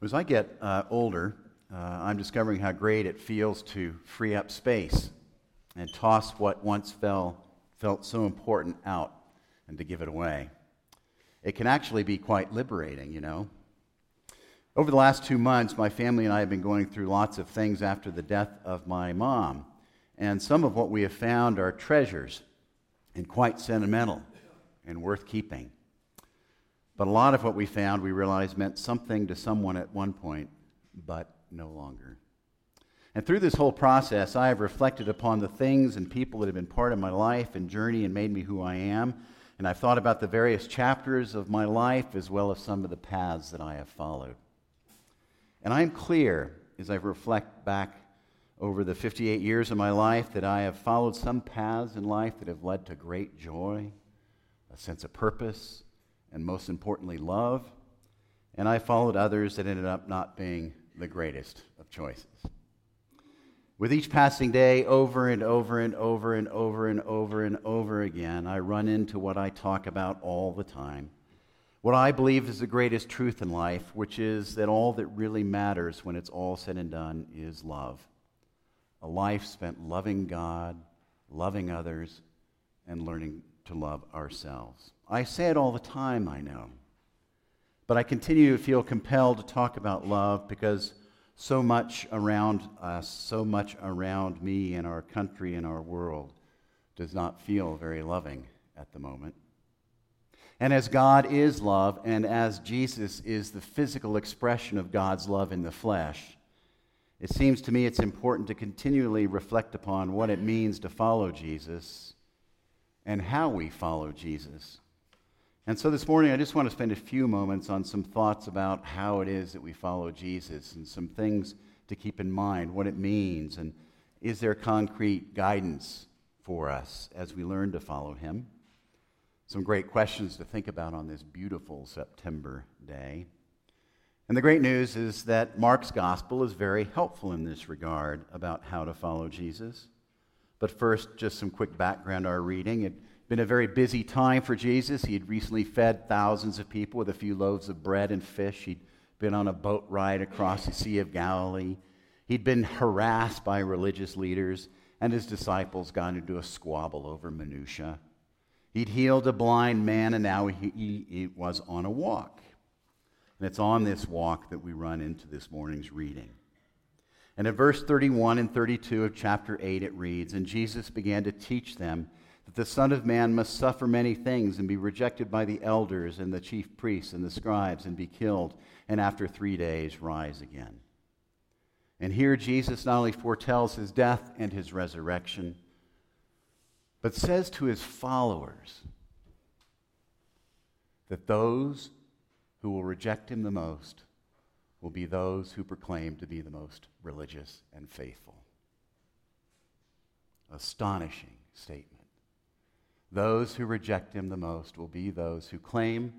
As I get uh, older, uh, I'm discovering how great it feels to free up space and toss what once felt, felt so important out and to give it away. It can actually be quite liberating, you know. Over the last two months, my family and I have been going through lots of things after the death of my mom. And some of what we have found are treasures and quite sentimental and worth keeping. But a lot of what we found, we realized, meant something to someone at one point, but no longer. And through this whole process, I have reflected upon the things and people that have been part of my life and journey and made me who I am. And I've thought about the various chapters of my life as well as some of the paths that I have followed. And I'm clear as I reflect back over the 58 years of my life that I have followed some paths in life that have led to great joy, a sense of purpose, and most importantly, love. And I followed others that ended up not being the greatest of choices. With each passing day, over and over and over and over and over and over again, I run into what I talk about all the time. What I believe is the greatest truth in life, which is that all that really matters when it's all said and done is love. A life spent loving God, loving others, and learning to love ourselves. I say it all the time, I know. But I continue to feel compelled to talk about love because so much around us, so much around me and our country and our world does not feel very loving at the moment. And as God is love, and as Jesus is the physical expression of God's love in the flesh, it seems to me it's important to continually reflect upon what it means to follow Jesus and how we follow Jesus. And so this morning, I just want to spend a few moments on some thoughts about how it is that we follow Jesus and some things to keep in mind, what it means, and is there concrete guidance for us as we learn to follow him? Some great questions to think about on this beautiful September day. And the great news is that Mark's gospel is very helpful in this regard about how to follow Jesus. But first, just some quick background our reading. It had been a very busy time for Jesus. He had recently fed thousands of people with a few loaves of bread and fish. He'd been on a boat ride across the Sea of Galilee. He'd been harassed by religious leaders, and his disciples got into a squabble over minutia. He'd healed a blind man, and now he, he, he was on a walk. And it's on this walk that we run into this morning's reading. And in verse 31 and 32 of chapter 8, it reads And Jesus began to teach them that the Son of Man must suffer many things and be rejected by the elders and the chief priests and the scribes and be killed, and after three days rise again. And here Jesus not only foretells his death and his resurrection, but says to his followers that those who will reject him the most will be those who proclaim to be the most religious and faithful. Astonishing statement. Those who reject him the most will be those who claim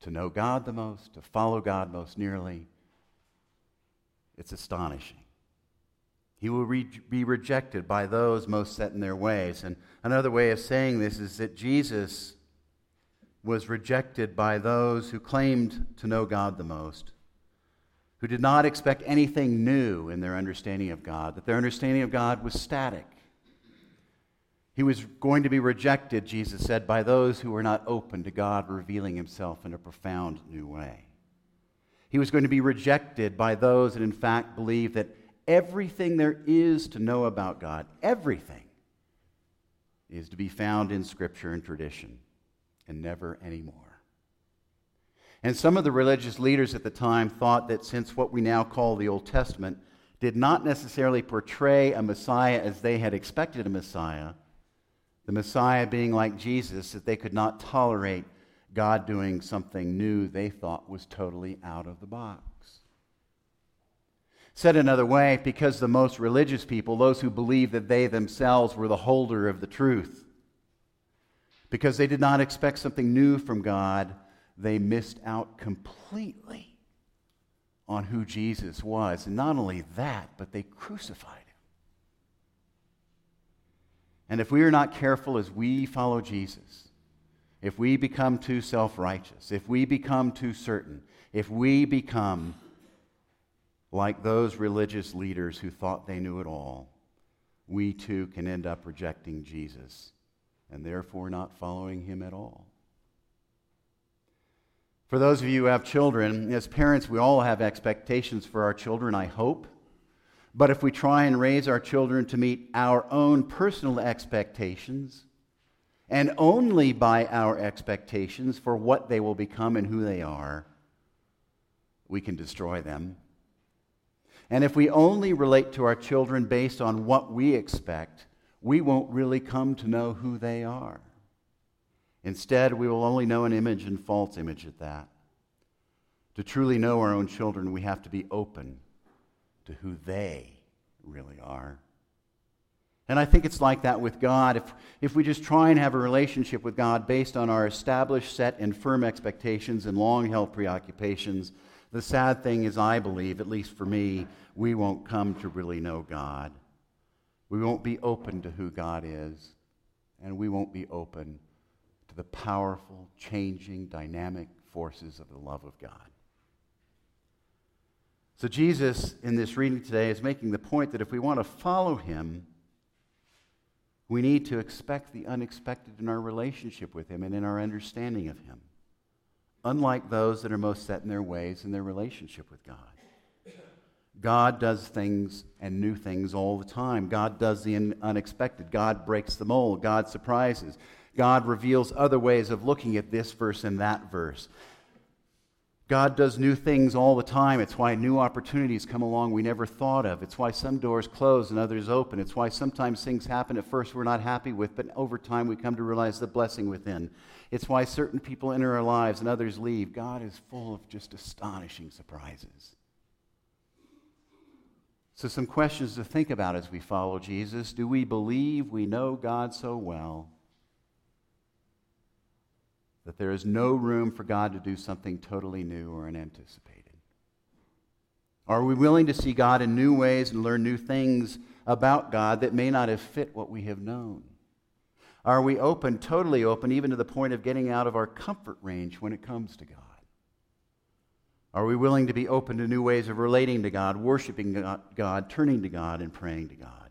to know God the most, to follow God most nearly. It's astonishing. He will re- be rejected by those most set in their ways. And another way of saying this is that Jesus was rejected by those who claimed to know God the most, who did not expect anything new in their understanding of God, that their understanding of God was static. He was going to be rejected, Jesus said, by those who were not open to God revealing himself in a profound new way. He was going to be rejected by those that, in fact, believe that everything there is to know about God, everything, is to be found in Scripture and tradition, and never anymore. And some of the religious leaders at the time thought that since what we now call the Old Testament did not necessarily portray a Messiah as they had expected a Messiah, the Messiah being like Jesus, that they could not tolerate God doing something new they thought was totally out of the box. Said another way, because the most religious people, those who believed that they themselves were the holder of the truth, because they did not expect something new from God, they missed out completely on who Jesus was. And not only that, but they crucified him. and if we are not careful as we follow Jesus, if we become too self righteous, if we become too certain, if we become like those religious leaders who thought they knew it all, we too can end up rejecting Jesus and therefore not following him at all. For those of you who have children, as parents, we all have expectations for our children, I hope. But if we try and raise our children to meet our own personal expectations, and only by our expectations for what they will become and who they are, we can destroy them. And if we only relate to our children based on what we expect, we won't really come to know who they are. Instead, we will only know an image and false image at that. To truly know our own children, we have to be open to who they really are. And I think it's like that with God. If, if we just try and have a relationship with God based on our established, set, and firm expectations and long held preoccupations, the sad thing is, I believe, at least for me, we won't come to really know God. We won't be open to who God is, and we won't be open the powerful, changing, dynamic forces of the love of God. So, Jesus, in this reading today, is making the point that if we want to follow him, we need to expect the unexpected in our relationship with him and in our understanding of him unlike those that are most set in their ways in their relationship with God. God does things and new things all the time. God does the unexpected. God breaks the mold. God surprises. God reveals other ways of looking at this verse and that verse. God does new things all the time. It's why new opportunities come along we never thought of. It's why some doors close and others open. It's why sometimes things happen at first we're not happy with, but over time we come to realize the blessing within. It's why certain people enter our lives and others leave. God is full of just astonishing surprises. So, some questions to think about as we follow Jesus. Do we believe we know God so well that there is no room for God to do something totally new or unanticipated? Are we willing to see God in new ways and learn new things about God that may not have fit what we have known? Are we open, totally open, even to the point of getting out of our comfort range when it comes to God? Are we willing to be open to new ways of relating to God, worshiping God, turning to God, and praying to God?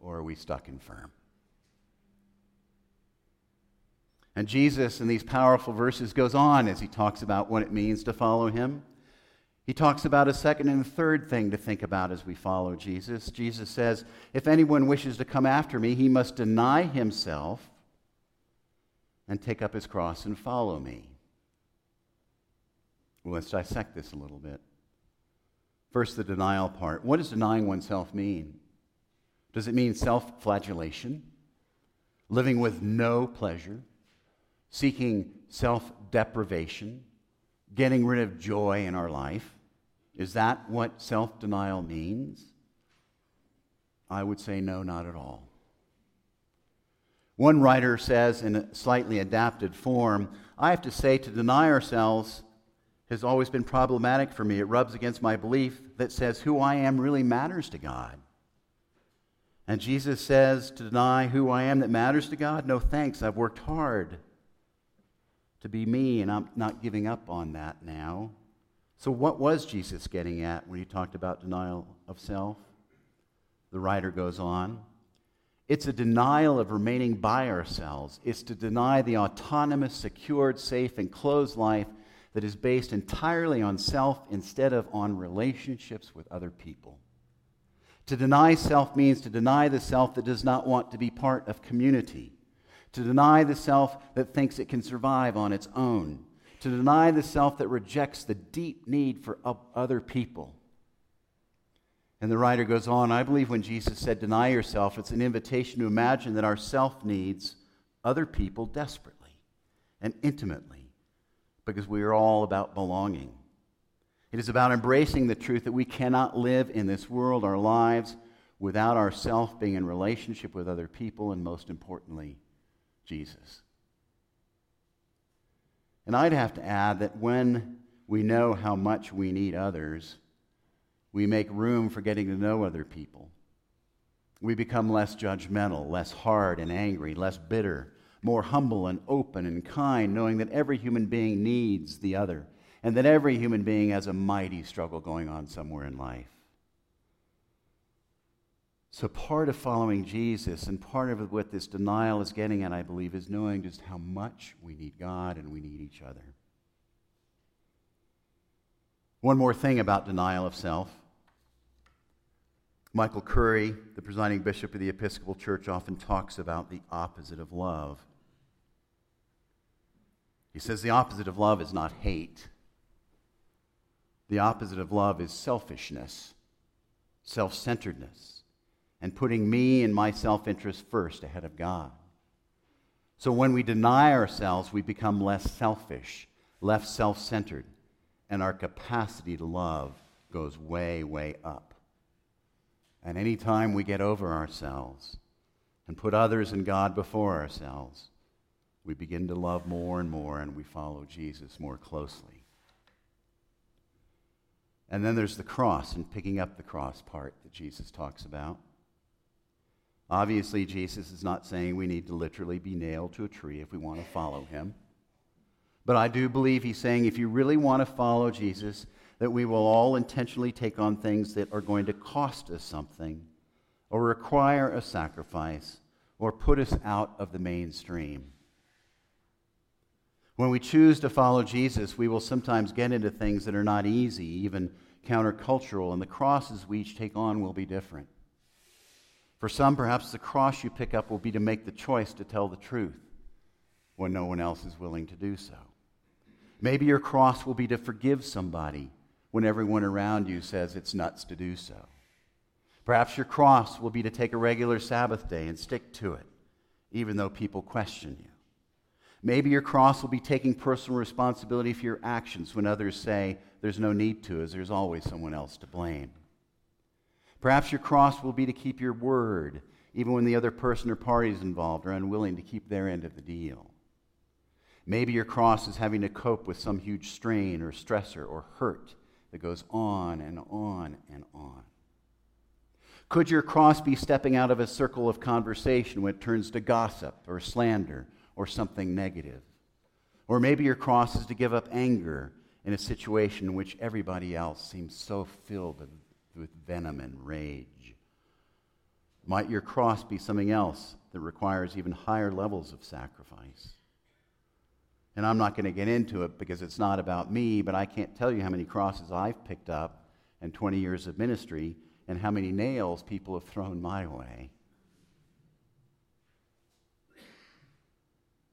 Or are we stuck and firm? And Jesus, in these powerful verses, goes on as he talks about what it means to follow him. He talks about a second and third thing to think about as we follow Jesus. Jesus says, If anyone wishes to come after me, he must deny himself and take up his cross and follow me. Well, let's dissect this a little bit. First, the denial part. What does denying oneself mean? Does it mean self flagellation? Living with no pleasure? Seeking self deprivation? Getting rid of joy in our life? Is that what self denial means? I would say no, not at all. One writer says in a slightly adapted form I have to say, to deny ourselves has always been problematic for me. It rubs against my belief that says who I am really matters to God. And Jesus says to deny who I am that matters to God? No thanks. I've worked hard to be me, and I'm not giving up on that now. So, what was Jesus getting at when he talked about denial of self? The writer goes on. It's a denial of remaining by ourselves. It's to deny the autonomous, secured, safe, and closed life that is based entirely on self instead of on relationships with other people. To deny self means to deny the self that does not want to be part of community, to deny the self that thinks it can survive on its own, to deny the self that rejects the deep need for other people. And the writer goes on I believe when Jesus said, Deny yourself, it's an invitation to imagine that our self needs other people desperately and intimately because we are all about belonging. It is about embracing the truth that we cannot live in this world, our lives, without ourself being in relationship with other people and, most importantly, Jesus. And I'd have to add that when we know how much we need others, we make room for getting to know other people. We become less judgmental, less hard and angry, less bitter, more humble and open and kind, knowing that every human being needs the other. and that every human being has a mighty struggle going on somewhere in life. So, part of following Jesus and part of what this denial is getting at, I believe, is knowing just how much we need God and we need each other. One more thing about denial of self. Michael Curry, the presiding bishop of the Episcopal Church, often talks about the opposite of love. He says the opposite of love is not hate, the opposite of love is selfishness, self centeredness, and putting me and my self interest first ahead of God. So when we deny ourselves, we become less selfish, less self centered, and our capacity to love goes way, way up. And any time we get over ourselves and put others and God before ourselves, we begin to love more and more and we follow Jesus more closely. And then there's the cross and picking up the cross part that Jesus talks about. Obviously, Jesus is not saying we need to literally be nailed to a tree if we want to follow him. But I do believe he's saying if you really want to follow Jesus, that we will all intentionally take on things that are going to cost us something, or require a sacrifice, or put us out of the mainstream. When we choose to follow Jesus, we will sometimes get into things that are not easy, even countercultural, and the crosses we each take on will be different. For some, perhaps the cross you pick up will be to make the choice to tell the truth when no one else is willing to do so. Maybe your cross will be to forgive somebody when everyone around you says it's nuts to do so. Perhaps your cross will be to take a regular Sabbath day and stick to it, even though people question you. Maybe your cross will be taking personal responsibility for your actions when others say there's no need to, as there's always someone else to blame. Perhaps your cross will be to keep your word, even when the other person or parties involved are unwilling to keep their end of the deal. Maybe your cross is having to cope with some huge strain or stressor or hurt that goes on and on and on. Could your cross be stepping out of a circle of conversation when it turns to gossip or slander or something negative? Or maybe your cross is to give up anger in a situation in which everybody else seems so filled with venom and rage. Might your cross be something else that requires even higher levels of sacrifice? And I'm not going to get into it because it's not about me, but I can't tell you how many crosses I've picked up in 20 years of ministry and how many nails people have thrown my way.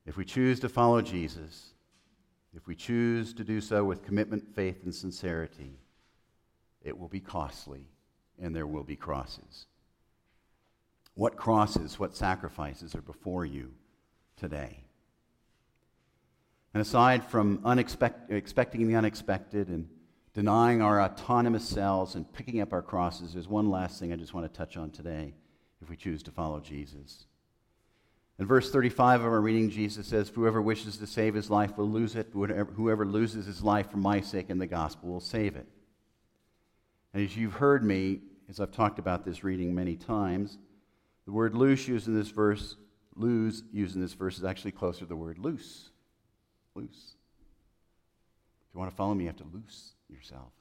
If we choose to follow Jesus, if we choose to do so with commitment, faith, and sincerity, it will be costly and there will be crosses. What crosses, what sacrifices are before you today? And aside from unexpect- expecting the unexpected and denying our autonomous selves and picking up our crosses, there's one last thing I just want to touch on today if we choose to follow Jesus. In verse 35 of our reading, Jesus says, Whoever wishes to save his life will lose it. Whoever loses his life for my sake and the gospel will save it. And as you've heard me, as I've talked about this reading many times, the word loose used in this verse, lose used in this verse is actually closer to the word loose loose. If you want to follow me, you have to loose yourself.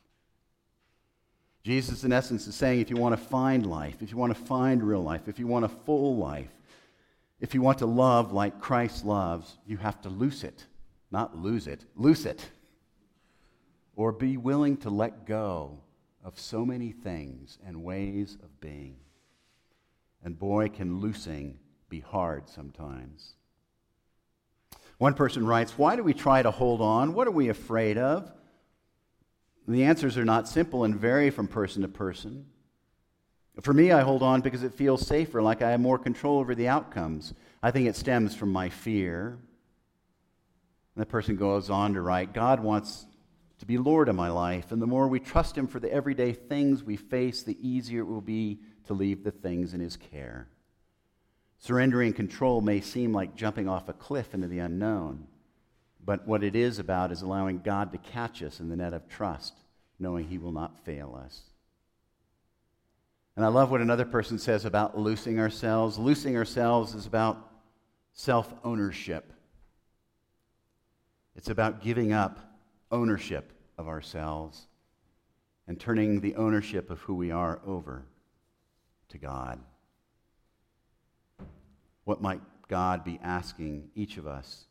Jesus, in essence, is saying if you want to find life, if you want to find real life, if you want a full life, if you want to love like Christ loves, you have to loose it. Not lose it, loose it. Or be willing to let go of so many things and ways of being. And boy, can loosing be hard sometimes. One person writes, Why do we try to hold on? What are we afraid of? The answers are not simple and vary from person to person. For me, I hold on because it feels safer, like I have more control over the outcomes. I think it stems from my fear. And the person goes on to write God wants to be Lord of my life, and the more we trust Him for the everyday things we face, the easier it will be to leave the things in His care. Surrendering control may seem like jumping off a cliff into the unknown, but what it is about is allowing God to catch us in the net of trust, knowing He will not fail us. And I love what another person says about loosing ourselves. Loosing ourselves is about self ownership, it's about giving up ownership of ourselves and turning the ownership of who we are over to God. What might God be asking each of us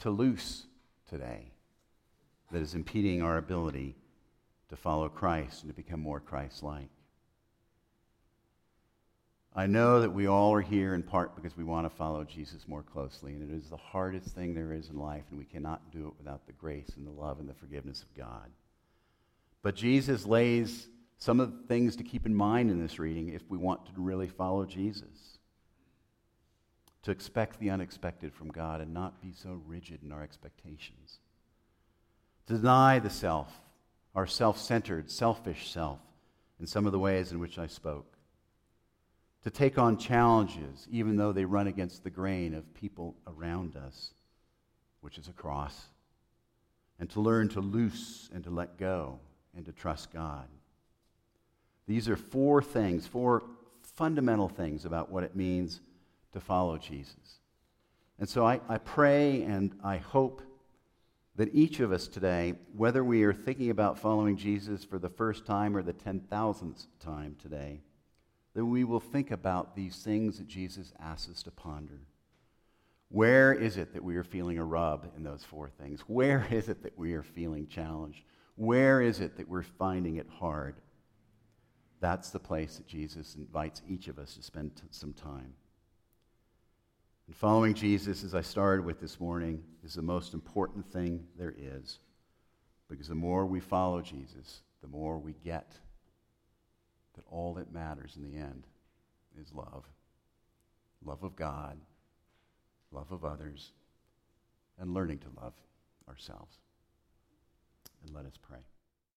to loose today that is impeding our ability to follow Christ and to become more Christ like? I know that we all are here in part because we want to follow Jesus more closely, and it is the hardest thing there is in life, and we cannot do it without the grace and the love and the forgiveness of God. But Jesus lays some of the things to keep in mind in this reading if we want to really follow Jesus. To expect the unexpected from God and not be so rigid in our expectations. To deny the self, our self centered, selfish self, in some of the ways in which I spoke to take on challenges, even though they run against the grain of people around us, which is a cross, and to learn to loose and to let go and to trust God. These are four things, four fundamental things about what it means to follow Jesus. And so I, I pray and I hope that each of us today, whether we are thinking about following Jesus for the first time or the 10,000th time today, that we will think about these things that Jesus asks us to ponder. Where is it that we are feeling a rub in those four things? Where is it that we are feeling challenged? Where is it that we're finding it hard? That's the place that Jesus invites each of us to spend t- some time. And following Jesus, as I started with this morning, is the most important thing there is. Because the more we follow Jesus, the more we get that all that matters in the end is love love of God, love of others, and learning to love ourselves. And let us pray.